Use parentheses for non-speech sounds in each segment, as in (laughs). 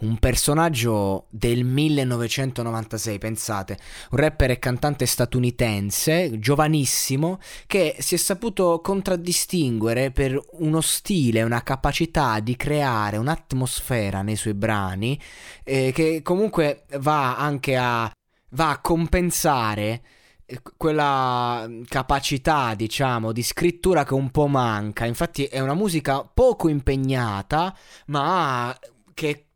Un personaggio del 1996, pensate, un rapper e cantante statunitense, giovanissimo, che si è saputo contraddistinguere per uno stile, una capacità di creare un'atmosfera nei suoi brani, eh, che comunque va anche a, va a compensare eh, quella capacità, diciamo, di scrittura che un po' manca. Infatti è una musica poco impegnata, ma che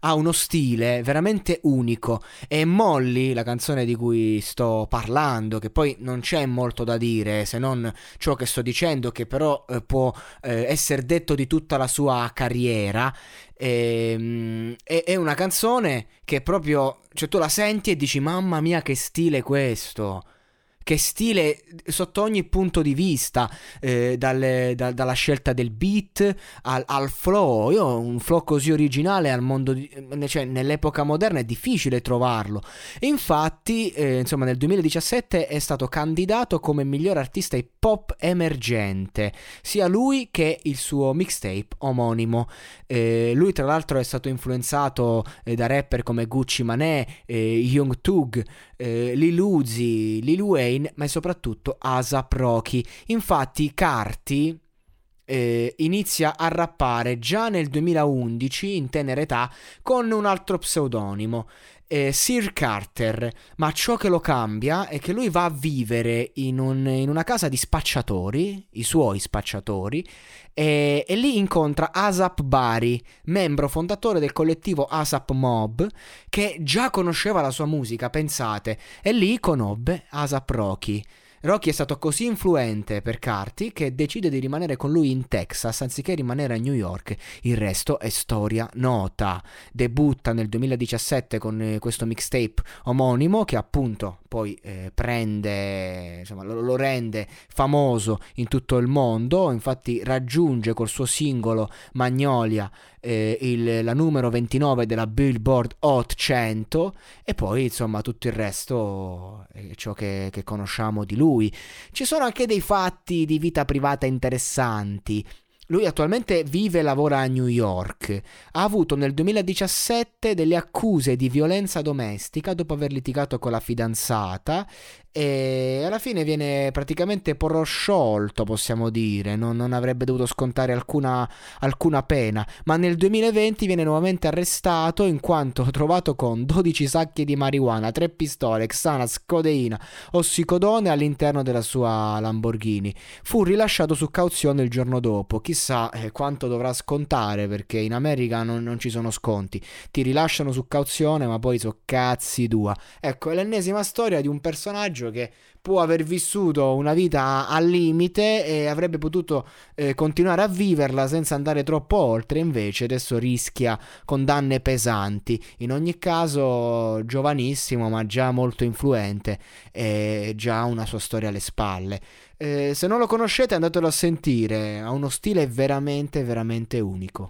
ha uno stile veramente unico. E Molly, la canzone di cui sto parlando, che poi non c'è molto da dire se non ciò che sto dicendo, che però eh, può eh, essere detto di tutta la sua carriera, ehm, è, una canzone che proprio, cioè tu la senti e dici mamma mia che stile questo che stile sotto ogni punto di vista, eh, dalle, da, dalla scelta del beat al, al, flow. Io un flow così originale al mondo di, cioè, nell'epoca moderna è difficile trovarlo. infatti, eh, insomma, nel 2017 è stato candidato come miglior artista hip hop emergente, sia lui che il suo mixtape omonimo. Eh, lui, tra l'altro, è stato influenzato eh, da rapper come Gucci Mané, eh, Young Tug, eh, Lil Uzi, Lil Wayne ma soprattutto ASAP Rocky. Infatti Carti eh, inizia a rappare già nel 2011 in tenera età con un altro pseudonimo. Eh, Sir Carter, ma ciò che lo cambia è che lui va a vivere in, un, in una casa di spacciatori, i suoi spacciatori, e, e, lì incontra Asap Bari, membro fondatore del collettivo Asap Mob, che già conosceva la sua musica, pensate, e lì conobbe Asap Rocky. Rocky è stato così influente per Carti che decide di rimanere con lui in Texas anziché rimanere a New York. Il resto è storia nota. Debutta nel 2017 con eh, questo mixtape omonimo che appunto poi eh, prende, insomma, lo, lo, rende famoso in tutto il mondo. Infatti raggiunge col suo singolo Magnolia eh, il, la numero 29 della Billboard Hot 100 e poi insomma tutto il resto è ciò che, che conosciamo di lui. Ci sono anche dei fatti di vita privata interessanti. Lui attualmente vive e lavora a New York. Ha avuto nel 2017 delle accuse di violenza domestica dopo aver litigato con la fidanzata e alla fine viene praticamente prosciolto, possiamo dire, non, non avrebbe dovuto scontare alcuna, alcuna, pena, ma nel 2020 viene nuovamente arrestato in quanto (laughs) trovato con 12 sacchi di marijuana, 3 pistole, Xanax, codeina, ossicodone all'interno della sua Lamborghini. Fu rilasciato su cauzione il giorno dopo, chissà eh, quanto dovrà scontare perché in America non, non ci sono sconti, ti rilasciano su cauzione ma poi so cazzi tua. Ecco, è l'ennesima storia di un personaggio personaggio che può aver vissuto una vita al limite e avrebbe potuto eh, continuare a viverla senza andare troppo oltre, invece adesso rischia condanne pesanti. In ogni caso, giovanissimo, ma già molto influente e già una sua storia alle spalle. Eh, se non lo conoscete, andatelo a sentire, ha uno stile veramente, veramente unico.